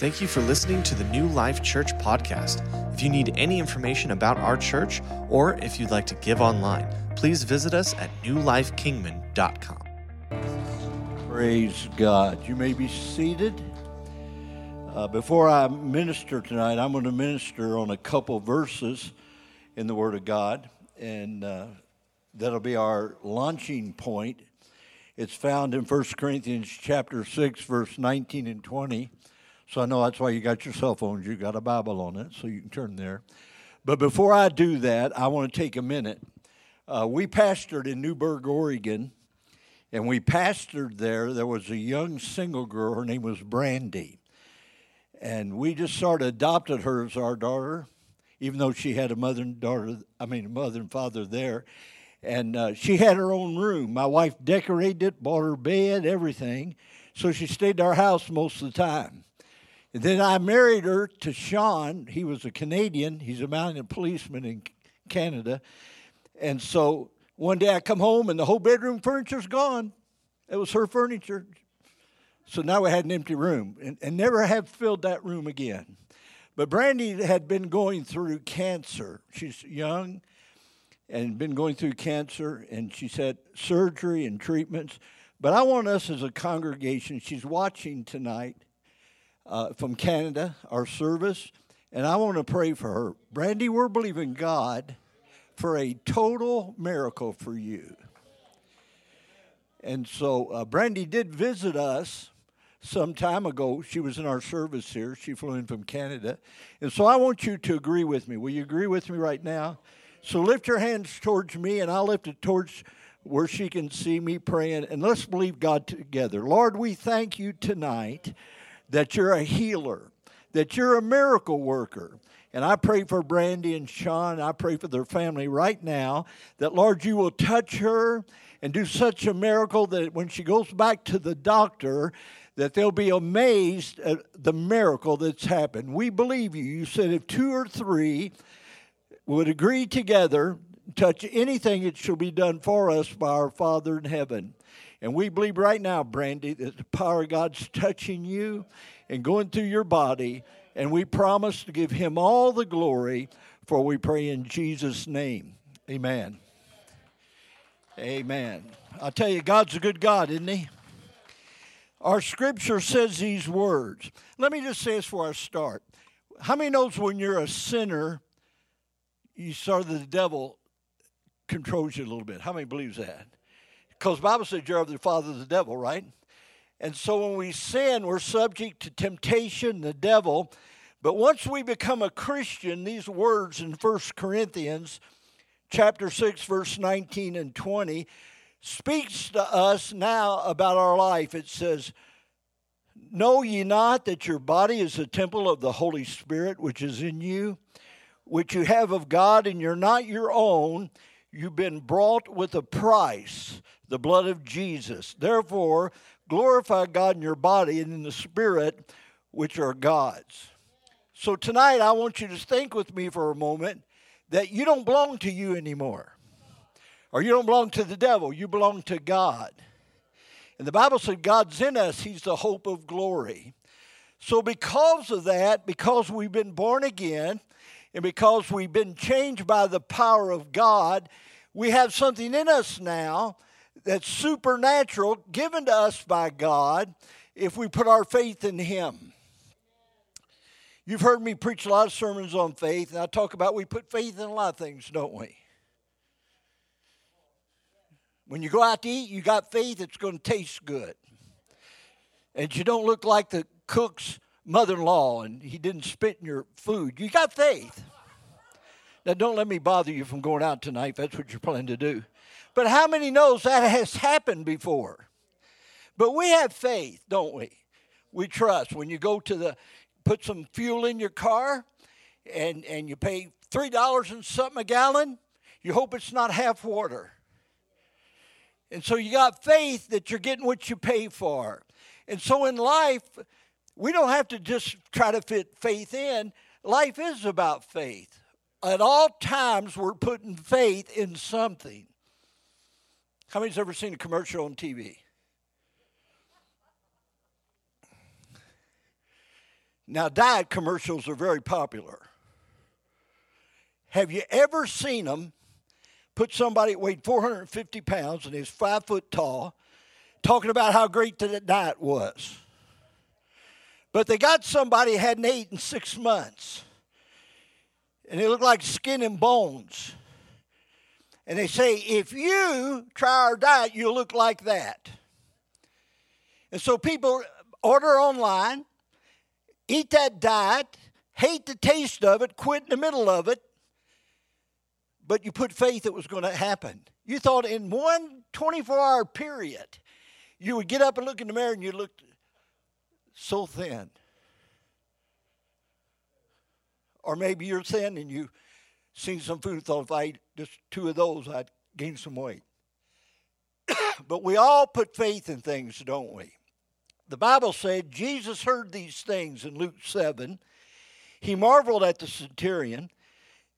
Thank you for listening to the New Life Church podcast. If you need any information about our church or if you'd like to give online, please visit us at newlifekingman.com. Praise God. You may be seated. Uh, before I minister tonight, I'm going to minister on a couple verses in the Word of God, and uh, that'll be our launching point. It's found in 1 Corinthians chapter 6, verse 19 and 20. So I know that's why you got your cell phones. You got a Bible on it, so you can turn there. But before I do that, I want to take a minute. Uh, we pastored in Newberg, Oregon, and we pastored there. There was a young single girl. Her name was Brandy. And we just sort of adopted her as our daughter, even though she had a mother and daughter, I mean, a mother and father there. And uh, she had her own room. My wife decorated it, bought her bed, everything. So she stayed at our house most of the time. Then I married her to Sean. He was a Canadian. He's a mounted policeman in Canada. And so one day I come home and the whole bedroom furniture's gone. It was her furniture. So now we had an empty room and, and never have filled that room again. But Brandy had been going through cancer. She's young and been going through cancer, and she's had surgery and treatments. But I want us as a congregation, she's watching tonight uh, from Canada, our service, and I want to pray for her. Brandy, we're believing God for a total miracle for you. And so uh, Brandy did visit us some time ago. She was in our service here. She flew in from Canada. And so I want you to agree with me. Will you agree with me right now? So lift your hands towards me, and I'll lift it towards where she can see me praying. And let's believe God together. Lord, we thank you tonight that you're a healer, that you're a miracle worker. And I pray for Brandy and Sean. I pray for their family right now that, Lord, you will touch her and do such a miracle that when she goes back to the doctor, that they'll be amazed at the miracle that's happened. We believe you. You said if two or three would agree together, touch anything, it shall be done for us by our Father in heaven. And we believe right now, Brandy, that the power of God's touching you and going through your body. And we promise to give him all the glory, for we pray in Jesus' name. Amen. Amen. I'll tell you, God's a good God, isn't he? Our scripture says these words. Let me just say this before I start. How many knows when you're a sinner, you of the devil controls you a little bit? How many believes that? Because Bible says you're of the father of the devil, right? And so when we sin, we're subject to temptation, the devil. But once we become a Christian, these words in 1 Corinthians chapter 6, verse 19 and 20 speaks to us now about our life. It says, Know ye not that your body is a temple of the Holy Spirit which is in you, which you have of God, and you're not your own? You've been brought with a price the blood of Jesus. Therefore, glorify God in your body and in the spirit, which are God's. So tonight, I want you to think with me for a moment that you don't belong to you anymore, or you don't belong to the devil, you belong to God. And the Bible said God's in us, He's the hope of glory. So, because of that, because we've been born again, and because we've been changed by the power of God, we have something in us now that's supernatural given to us by God if we put our faith in Him. You've heard me preach a lot of sermons on faith, and I talk about we put faith in a lot of things, don't we? When you go out to eat, you got faith it's going to taste good. And you don't look like the cook's mother in law and he didn't spit in your food. You got faith. Now, don't let me bother you from going out tonight that's what you're planning to do. But how many knows that has happened before? But we have faith, don't we? We trust. When you go to the put some fuel in your car and, and you pay three dollars and something a gallon, you hope it's not half water. And so you got faith that you're getting what you pay for. And so in life, we don't have to just try to fit faith in. Life is about faith. At all times, we're putting faith in something. How many's ever seen a commercial on TV? Now, diet commercials are very popular. Have you ever seen them put somebody that weighed 450 pounds and is five foot tall talking about how great the diet was? But they got somebody hadn't eaten six months. And they look like skin and bones. And they say, if you try our diet, you'll look like that. And so people order online, eat that diet, hate the taste of it, quit in the middle of it, but you put faith it was going to happen. You thought in one 24 hour period, you would get up and look in the mirror and you looked so thin. Or maybe you're thin and you seen some food, thought if I ate just two of those, I'd gain some weight. but we all put faith in things, don't we? The Bible said Jesus heard these things in Luke 7. He marveled at the centurion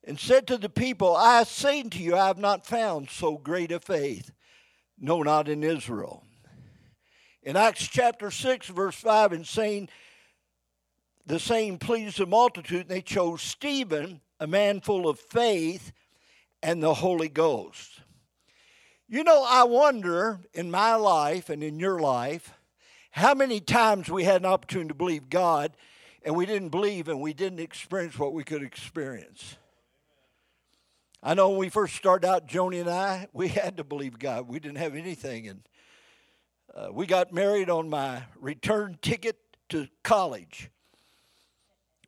and said to the people, I say to you, I have not found so great a faith, no, not in Israel. In Acts chapter 6, verse 5, and saying, the same pleased the multitude, and they chose Stephen, a man full of faith and the Holy Ghost. You know, I wonder in my life and in your life how many times we had an opportunity to believe God and we didn't believe and we didn't experience what we could experience. I know when we first started out, Joni and I, we had to believe God. We didn't have anything. And uh, we got married on my return ticket to college.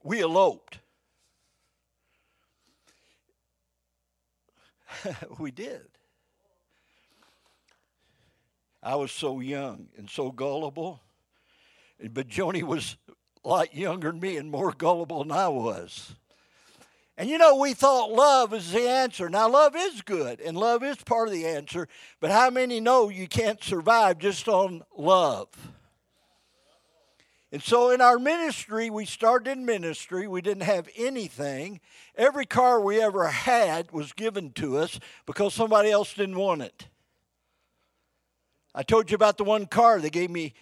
We eloped. we did. I was so young and so gullible, but Joni was a lot younger than me and more gullible than I was. And you know, we thought love is the answer. Now, love is good, and love is part of the answer, but how many know you can't survive just on love? And so in our ministry, we started in ministry. We didn't have anything. Every car we ever had was given to us because somebody else didn't want it. I told you about the one car they gave me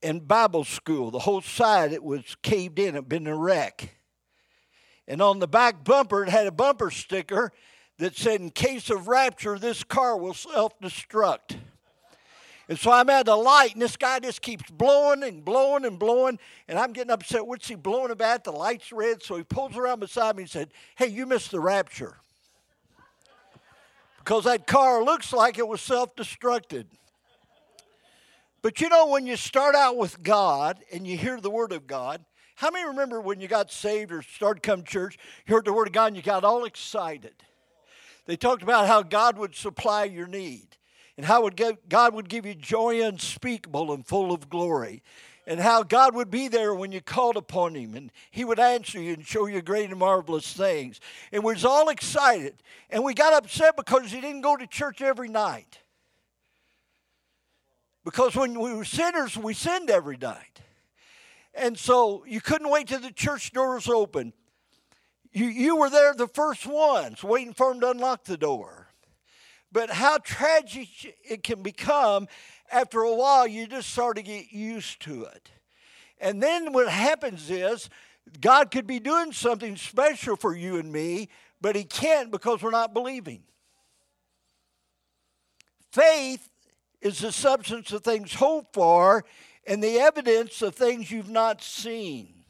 in Bible school. The whole side it was caved in, it had been a wreck. And on the back bumper, it had a bumper sticker that said, In case of rapture, this car will self destruct. And so I'm at the light, and this guy just keeps blowing and blowing and blowing. And I'm getting upset. What's he blowing about? The light's red. So he pulls around beside me and said, Hey, you missed the rapture. Because that car looks like it was self destructed. But you know, when you start out with God and you hear the Word of God, how many remember when you got saved or started come to church, you heard the Word of God and you got all excited? They talked about how God would supply your need and how would God would give you joy unspeakable and full of glory. And how God would be there when you called upon Him, and He would answer you and show you great and marvelous things. And we was all excited, and we got upset because He didn't go to church every night. Because when we were sinners, we sinned every night. And so you couldn't wait till the church doors open. You, you were there the first ones, waiting for them to unlock the door. But how tragic it can become after a while, you just start to get used to it. And then what happens is God could be doing something special for you and me, but He can't because we're not believing. Faith is the substance of things hoped for and the evidence of things you've not seen.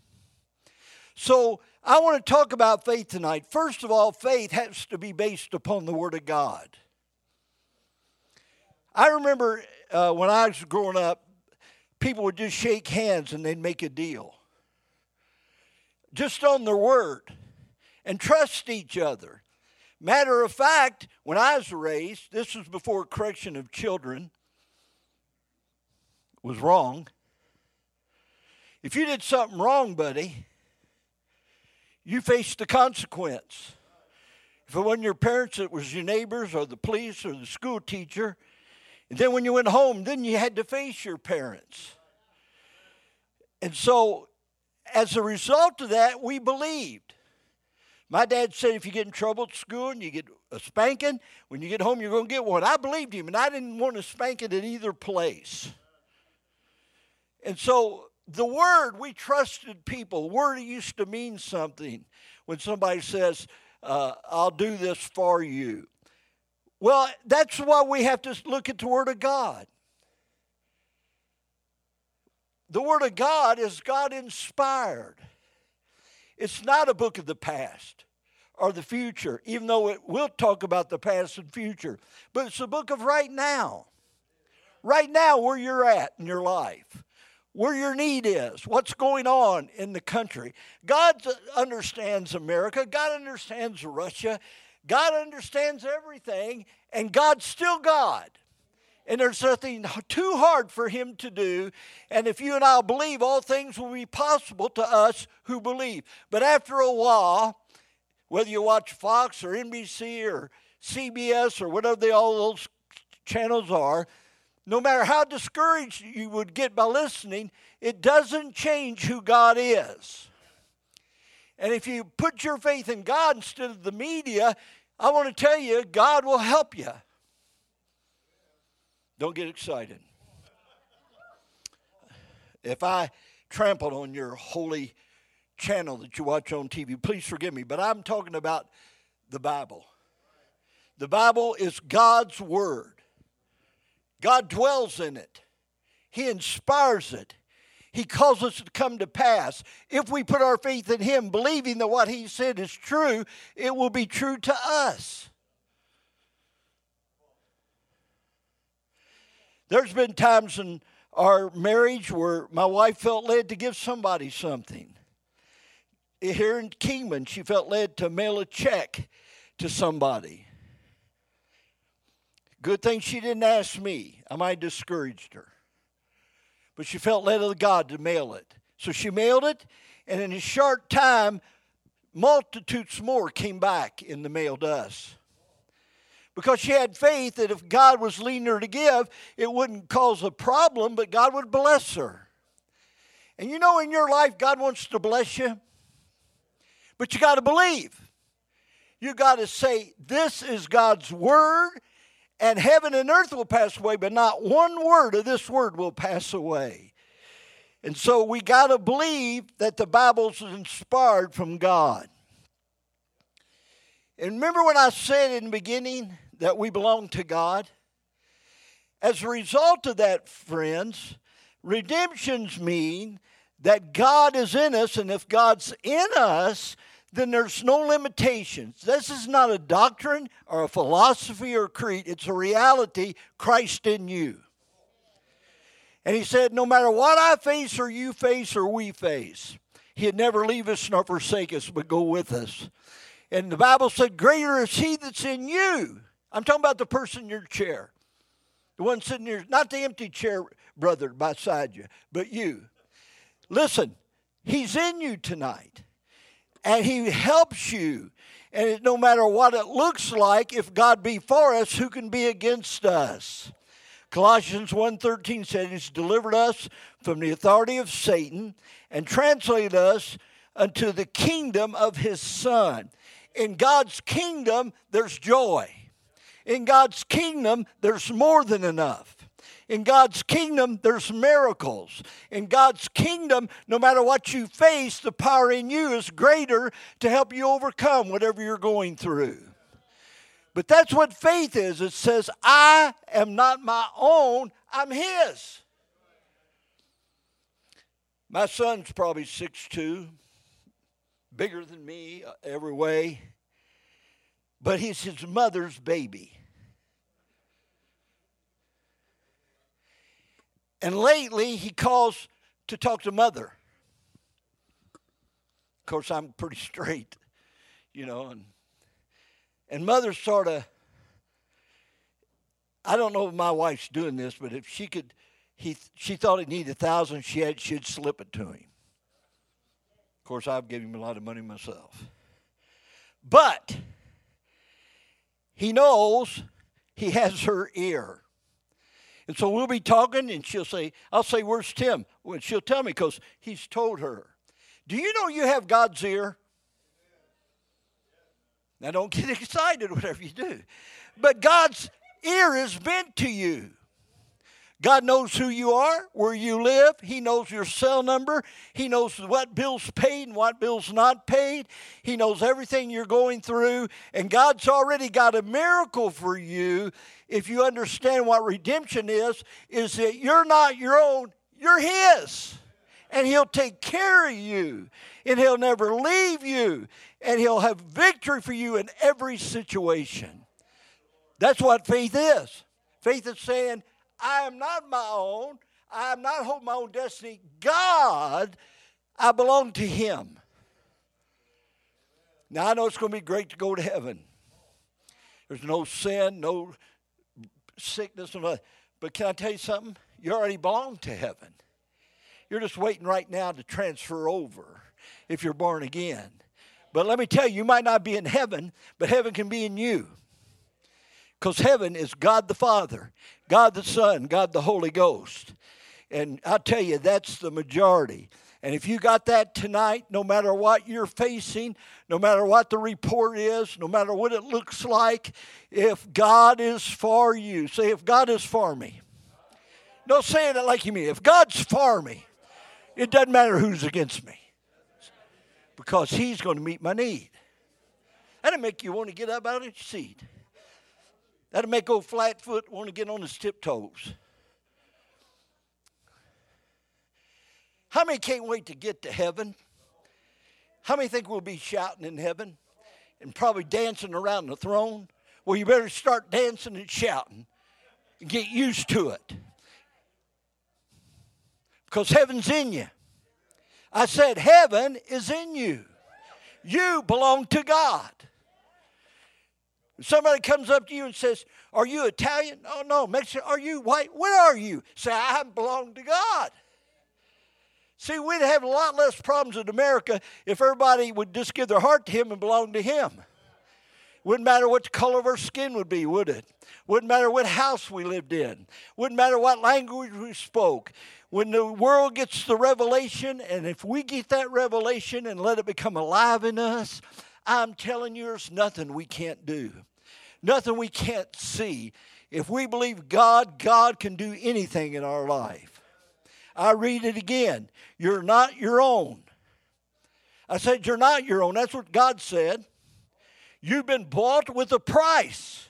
So I want to talk about faith tonight. First of all, faith has to be based upon the Word of God. I remember uh, when I was growing up, people would just shake hands and they'd make a deal. Just on their word and trust each other. Matter of fact, when I was raised, this was before correction of children was wrong. If you did something wrong, buddy, you faced the consequence. If it wasn't your parents, it was your neighbors or the police or the school teacher. And then when you went home, then you had to face your parents. And so, as a result of that, we believed. My dad said if you get in trouble at school and you get a spanking, when you get home, you're going to get one. I believed him, and I didn't want to spank it at either place. And so the word, we trusted people. Word used to mean something when somebody says, uh, I'll do this for you. Well, that's why we have to look at the Word of God. The Word of God is God inspired. It's not a book of the past or the future, even though it will talk about the past and future, but it's a book of right now. Right now, where you're at in your life, where your need is, what's going on in the country. God understands America, God understands Russia, God understands everything, and God's still God. And there's nothing too hard for him to do. And if you and I believe, all things will be possible to us who believe. But after a while, whether you watch Fox or NBC or CBS or whatever they, all those channels are, no matter how discouraged you would get by listening, it doesn't change who God is. And if you put your faith in God instead of the media, I want to tell you, God will help you. Don't get excited. If I trampled on your holy channel that you watch on TV, please forgive me, but I'm talking about the Bible. The Bible is God's Word. God dwells in it, He inspires it. He causes it to come to pass. If we put our faith in Him, believing that what He said is true, it will be true to us. There's been times in our marriage where my wife felt led to give somebody something. Here in Kingman, she felt led to mail a check to somebody. Good thing she didn't ask me. I might have discouraged her. But she felt led of God to mail it. So she mailed it, and in a short time, multitudes more came back in the mail to us. Because she had faith that if God was leading her to give, it wouldn't cause a problem, but God would bless her. And you know, in your life, God wants to bless you, but you got to believe. You got to say, This is God's word, and heaven and earth will pass away, but not one word of this word will pass away. And so we got to believe that the Bible's inspired from God. And remember when I said in the beginning that we belong to God? As a result of that, friends, redemptions mean that God is in us, and if God's in us, then there's no limitations. This is not a doctrine or a philosophy or creed, it's a reality Christ in you. And he said, No matter what I face or you face or we face, he'd never leave us nor forsake us, but go with us. And the Bible said, Greater is he that's in you. I'm talking about the person in your chair. The one sitting there, not the empty chair, brother, beside you, but you. Listen, he's in you tonight and he helps you. And it, no matter what it looks like, if God be for us, who can be against us? Colossians 1:13 said he's delivered us from the authority of Satan and translated us unto the kingdom of his son. In God's kingdom there's joy. In God's kingdom there's more than enough. In God's kingdom, there's miracles. In God's kingdom, no matter what you face, the power in you is greater to help you overcome whatever you're going through. But that's what faith is it says, I am not my own, I'm His. My son's probably six two, bigger than me uh, every way, but he's his mother's baby. And lately, he calls to talk to mother. Of course, I'm pretty straight, you know, and and mother sort of. I don't know if my wife's doing this, but if she could, he she thought he needed a thousand. She had she'd slip it to him. Of course, I've given him a lot of money myself, but he knows he has her ear. And so we'll be talking, and she'll say, I'll say, Where's Tim? Well, she'll tell me because he's told her. Do you know you have God's ear? Now, don't get excited whatever you do. But God's ear is bent to you. God knows who you are, where you live. He knows your cell number. He knows what bills paid and what bills not paid. He knows everything you're going through. And God's already got a miracle for you if you understand what redemption is, is that you're not your own, you're His. And He'll take care of you. And He'll never leave you. And He'll have victory for you in every situation. That's what faith is. Faith is saying, I am not my own. I am not holding my own destiny. God, I belong to Him. Now, I know it's going to be great to go to heaven. There's no sin, no sickness, no, but can I tell you something? You already belong to heaven. You're just waiting right now to transfer over if you're born again. But let me tell you, you might not be in heaven, but heaven can be in you. Because heaven is God the Father, God the Son, God the Holy Ghost. And I tell you, that's the majority. And if you got that tonight, no matter what you're facing, no matter what the report is, no matter what it looks like, if God is for you, say, if God is for me. No, saying it like you mean. If God's for me, it doesn't matter who's against me because He's going to meet my need. That'll make you want to get up out of your seat. That'll make old Flatfoot want to get on his tiptoes. How many can't wait to get to heaven? How many think we'll be shouting in heaven and probably dancing around the throne? Well, you better start dancing and shouting and get used to it. Because heaven's in you. I said, Heaven is in you. You belong to God. Somebody comes up to you and says, Are you Italian? Oh, no. Mexican? Are you white? Where are you? Say, I belong to God. See, we'd have a lot less problems in America if everybody would just give their heart to Him and belong to Him. Wouldn't matter what the color of our skin would be, would it? Wouldn't matter what house we lived in. Wouldn't matter what language we spoke. When the world gets the revelation, and if we get that revelation and let it become alive in us, I'm telling you, there's nothing we can't do, nothing we can't see. If we believe God, God can do anything in our life. I read it again. You're not your own. I said, You're not your own. That's what God said. You've been bought with a price,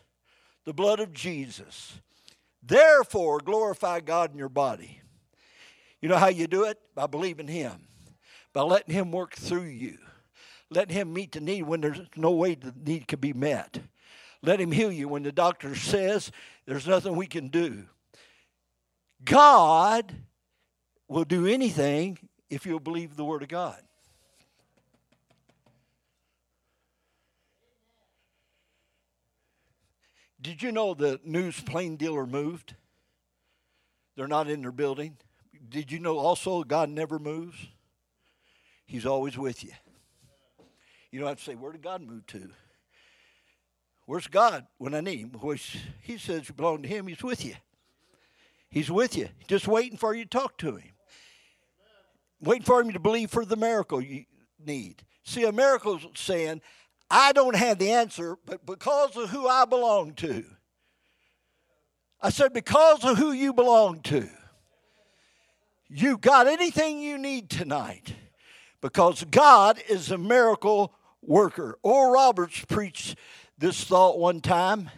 the blood of Jesus. Therefore, glorify God in your body. You know how you do it? By believing Him, by letting Him work through you, letting Him meet the need when there's no way the need can be met. Let Him heal you when the doctor says there's nothing we can do. God will do anything if you'll believe the Word of God. Did you know the news Plain Dealer moved? They're not in their building. Did you know also God never moves? He's always with you. You don't have to say, Where did God move to? Where's God when I need him? Which he says you belong to him, he's with you. He's with you, just waiting for you to talk to him. Waiting for him to believe for the miracle you need. See, a miracle is saying, I don't have the answer, but because of who I belong to. I said, because of who you belong to, you got anything you need tonight because God is a miracle worker. Oral Roberts preached this thought one time.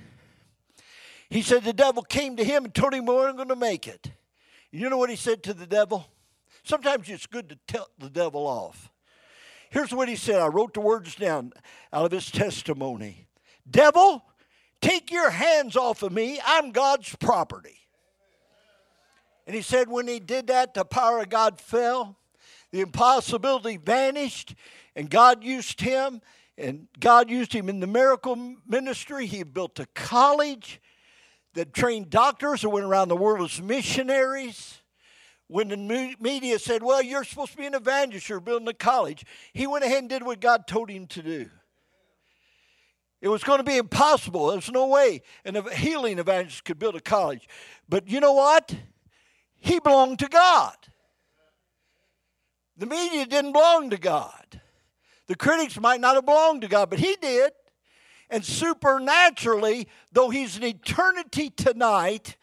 He said the devil came to him and told him we weren't going to make it. You know what he said to the devil? Sometimes it's good to tell the devil off. Here's what he said. I wrote the words down out of his testimony. Devil, take your hands off of me. I'm God's property. And he said when he did that, the power of God fell, the impossibility vanished, and God used him. And God used him in the miracle ministry. He built a college that trained doctors and went around the world as missionaries when the media said, Well, you're supposed to be an evangelist, you're building a college, he went ahead and did what God told him to do. It was going to be impossible. There's no way an a healing evangelist could build a college. But you know what? He belonged to God. The media didn't belong to God. The critics might not have belonged to God, but he did. And supernaturally, though he's an eternity tonight,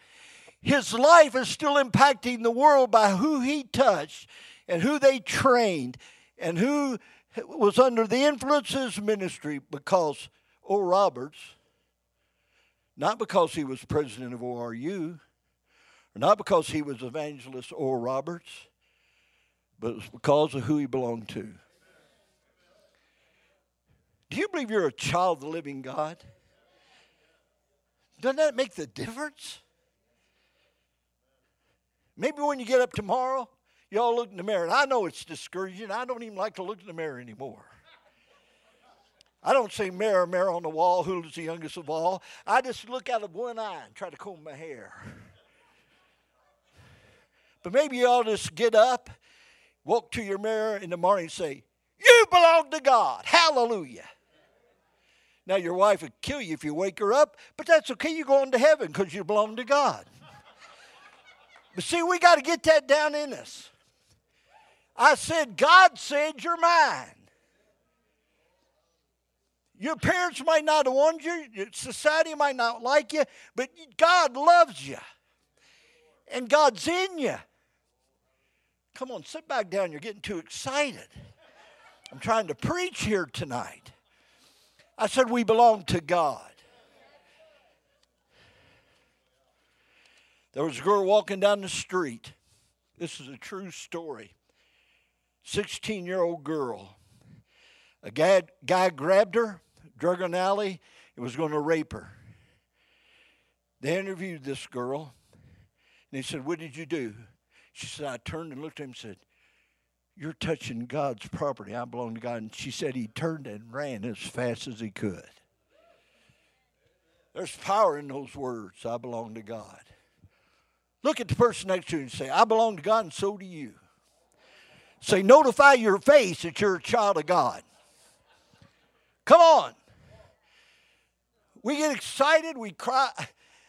his life is still impacting the world by who he touched and who they trained and who was under the influence of his ministry because Oral Roberts, not because he was president of ORU, or not because he was evangelist Oral Roberts, but it was because of who he belonged to. Do you believe you're a child of the living God? Doesn't that make the difference? Maybe when you get up tomorrow, you all look in the mirror. And I know it's discouraging. I don't even like to look in the mirror anymore. I don't say mirror, mirror on the wall, who's the youngest of all. I just look out of one eye and try to comb my hair. But maybe you all just get up, walk to your mirror in the morning and say, You belong to God. Hallelujah. Now, your wife would kill you if you wake her up, but that's okay. You're going to heaven because you belong to God. but see, we got to get that down in us. I said, God said you're mine. Your parents might not have wanted you, society might not like you, but God loves you. And God's in you. Come on, sit back down. You're getting too excited. I'm trying to preach here tonight. I said, We belong to God. There was a girl walking down the street. This is a true story. 16 year old girl. A guy, grabbed her, drug her in an alley, and was going to rape her. They interviewed this girl, and he said, What did you do? She said, I turned and looked at him and said, you're touching God's property. I belong to God. And she said he turned and ran as fast as he could. There's power in those words. I belong to God. Look at the person next to you and say, I belong to God, and so do you. Say, notify your face that you're a child of God. Come on. We get excited, we cry.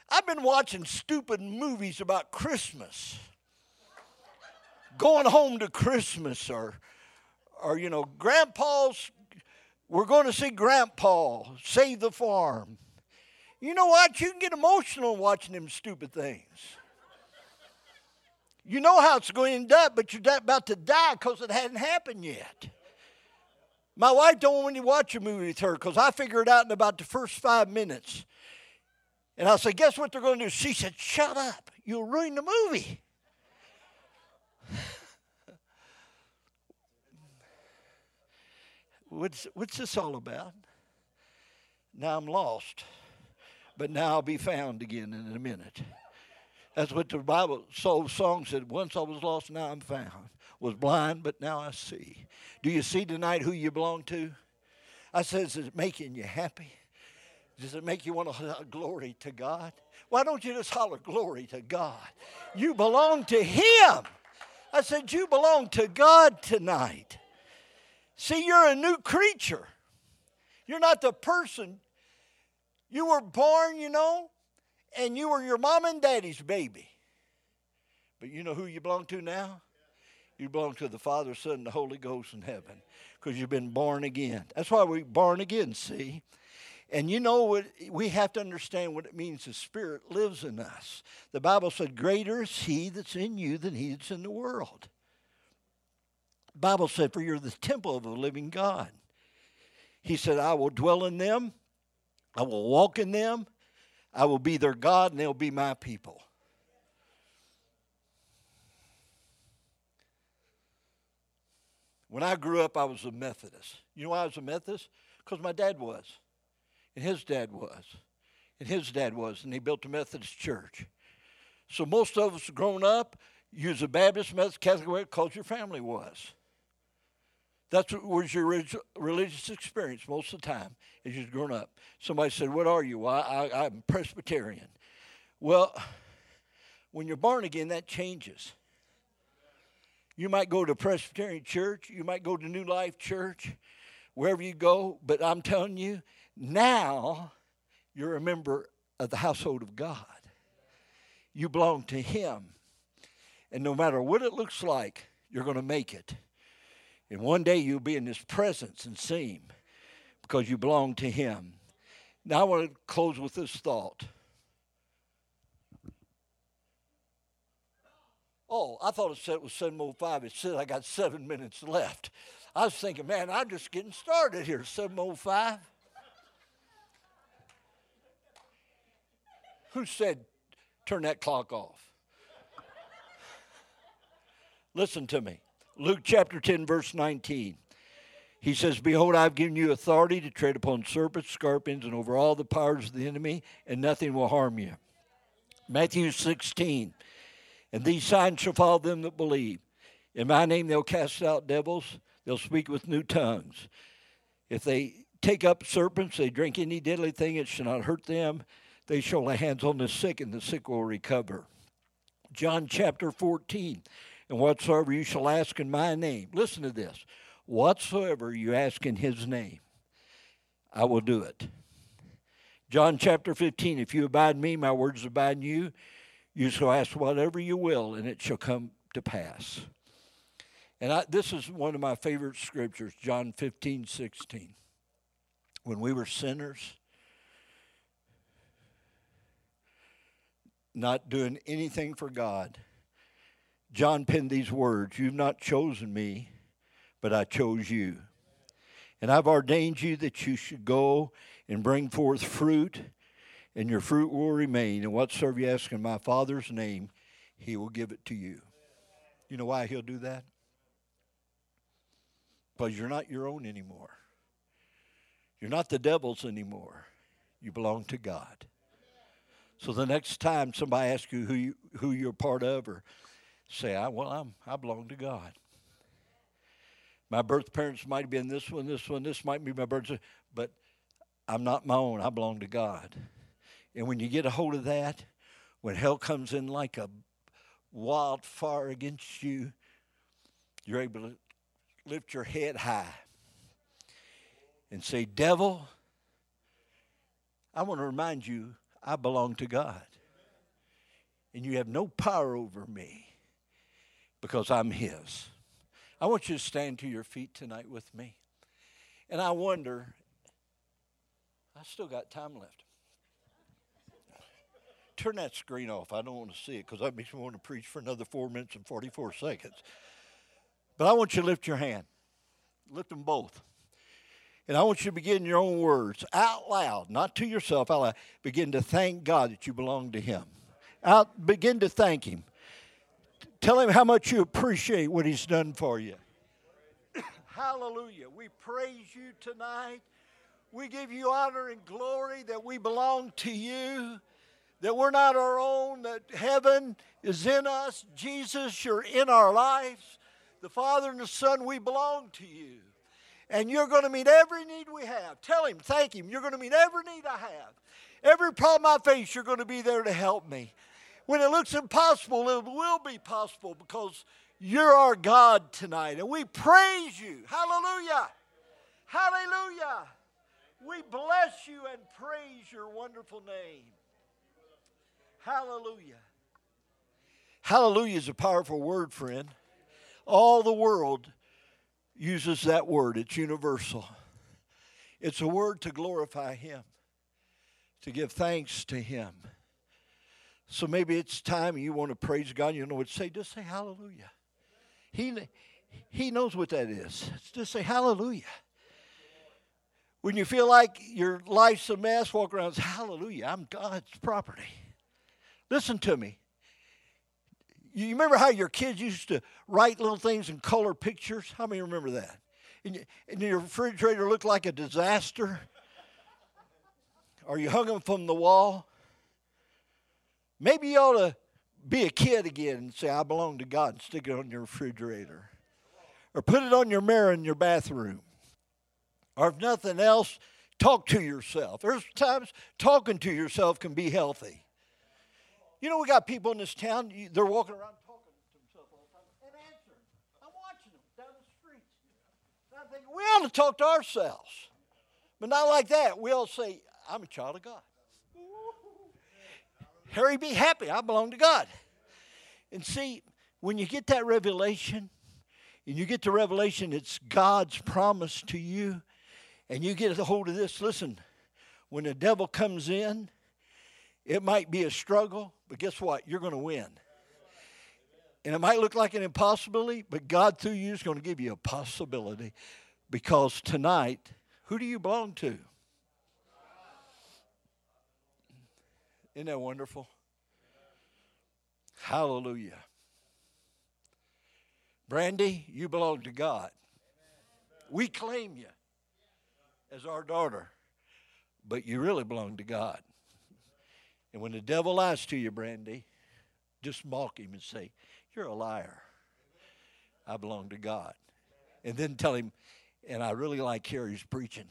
I've been watching stupid movies about Christmas going home to Christmas or, or you know, grandpa's, we're going to see grandpa save the farm. You know what? You can get emotional watching them stupid things. You know how it's going to end up, but you're about to die because it hadn't happened yet. My wife don't want me to watch a movie with her because I figure it out in about the first five minutes. And I said, guess what they're going to do? She said, shut up. You'll ruin the movie. What's, what's this all about? Now I'm lost, but now I'll be found again in a minute. That's what the Bible soul song said. Once I was lost, now I'm found. Was blind, but now I see. Do you see tonight who you belong to? I said, is it making you happy? Does it make you want to holler glory to God? Why don't you just holler glory to God? You belong to Him. I said, You belong to God tonight. See, you're a new creature. You're not the person. You were born, you know, and you were your mom and daddy's baby. But you know who you belong to now? You belong to the Father, Son, and the Holy Ghost in heaven because you've been born again. That's why we're born again, see? And you know what? We have to understand what it means the Spirit lives in us. The Bible said, Greater is He that's in you than He that's in the world. Bible said, For you're the temple of the living God. He said, I will dwell in them, I will walk in them, I will be their God, and they'll be my people. When I grew up, I was a Methodist. You know why I was a Methodist? Because my dad was and his dad was, and his dad was, and he built a Methodist church. So most of us grown up, was a Baptist, Methodist, Catholic, because your family was. That's what was your religious experience most of the time as you was growing up. Somebody said, What are you? Well, I, I'm Presbyterian. Well, when you're born again, that changes. You might go to Presbyterian church, you might go to New Life Church, wherever you go, but I'm telling you, now you're a member of the household of God. You belong to Him. And no matter what it looks like, you're going to make it. And one day you'll be in His presence and see Him because you belong to Him. Now I want to close with this thought. Oh, I thought it said it was 7.05. It said I got seven minutes left. I was thinking, man, I'm just getting started here, 7.05. Who said turn that clock off? Listen to me. Luke chapter 10, verse 19. He says, Behold, I've given you authority to tread upon serpents, scorpions, and over all the powers of the enemy, and nothing will harm you. Matthew 16. And these signs shall follow them that believe. In my name they'll cast out devils, they'll speak with new tongues. If they take up serpents, they drink any deadly thing, it shall not hurt them. They shall lay hands on the sick, and the sick will recover. John chapter 14. And whatsoever you shall ask in my name, listen to this whatsoever you ask in his name, I will do it. John chapter 15, if you abide in me, my words abide in you. You shall ask whatever you will, and it shall come to pass. And I, this is one of my favorite scriptures, John 15, 16. When we were sinners, not doing anything for God, John penned these words You've not chosen me, but I chose you. And I've ordained you that you should go and bring forth fruit, and your fruit will remain. And whatsoever you ask in my Father's name, he will give it to you. You know why he'll do that? Because you're not your own anymore. You're not the devil's anymore. You belong to God. So the next time somebody asks you who, you, who you're part of or say, I, well, I'm, I belong to God. My birth parents might have been this one, this one, this might be my birth, but I'm not my own. I belong to God. And when you get a hold of that, when hell comes in like a wildfire against you, you're able to lift your head high and say, Devil, I want to remind you, I belong to God. And you have no power over me because I'm His. I want you to stand to your feet tonight with me. And I wonder, I still got time left. Turn that screen off. I don't want to see it because that makes me want to preach for another four minutes and 44 seconds. But I want you to lift your hand, lift them both. And I want you to begin your own words out loud, not to yourself, out loud. Begin to thank God that you belong to Him. Out, begin to thank Him. Tell him how much you appreciate what he's done for you. Hallelujah. We praise you tonight. We give you honor and glory that we belong to you, that we're not our own, that heaven is in us. Jesus, you're in our lives. The Father and the Son, we belong to you. And you're going to meet every need we have. Tell him, thank him. You're going to meet every need I have. Every problem I face, you're going to be there to help me. When it looks impossible, it will be possible because you're our God tonight. And we praise you. Hallelujah. Hallelujah. We bless you and praise your wonderful name. Hallelujah. Hallelujah is a powerful word, friend. All the world uses that word, it's universal. It's a word to glorify Him, to give thanks to Him. So maybe it's time you want to praise God. You know what to say? Just say hallelujah. He, he knows what that is. Just say hallelujah. When you feel like your life's a mess, walk around say, Hallelujah, I'm God's property. Listen to me. You remember how your kids used to write little things and color pictures? How many remember that? And, and your refrigerator looked like a disaster? Or you hung them from the wall? Maybe you ought to be a kid again and say, I belong to God, and stick it on your refrigerator. Or put it on your mirror in your bathroom. Or if nothing else, talk to yourself. There's times talking to yourself can be healthy. You know, we got people in this town, they're walking around talking to themselves all the time and answering. I'm watching them down the street. And I'm we ought to talk to ourselves. But not like that. We all say, I'm a child of God. Harry, be happy. I belong to God. And see, when you get that revelation, and you get the revelation, it's God's promise to you, and you get a hold of this. Listen, when the devil comes in, it might be a struggle, but guess what? You're going to win. And it might look like an impossibility, but God through you is going to give you a possibility because tonight, who do you belong to? Isn't that wonderful? Hallelujah. Brandy, you belong to God. We claim you as our daughter, but you really belong to God. And when the devil lies to you, Brandy, just mock him and say, You're a liar. I belong to God. And then tell him, and I really like Harry's preaching.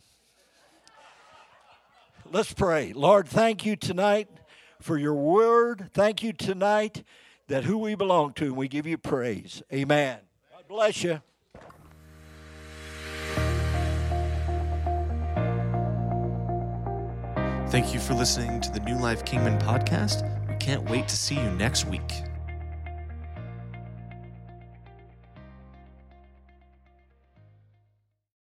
Let's pray. Lord, thank you tonight for your word. Thank you tonight that who we belong to, and we give you praise. Amen. God bless you. Thank you for listening to the New Life Kingman podcast. We can't wait to see you next week.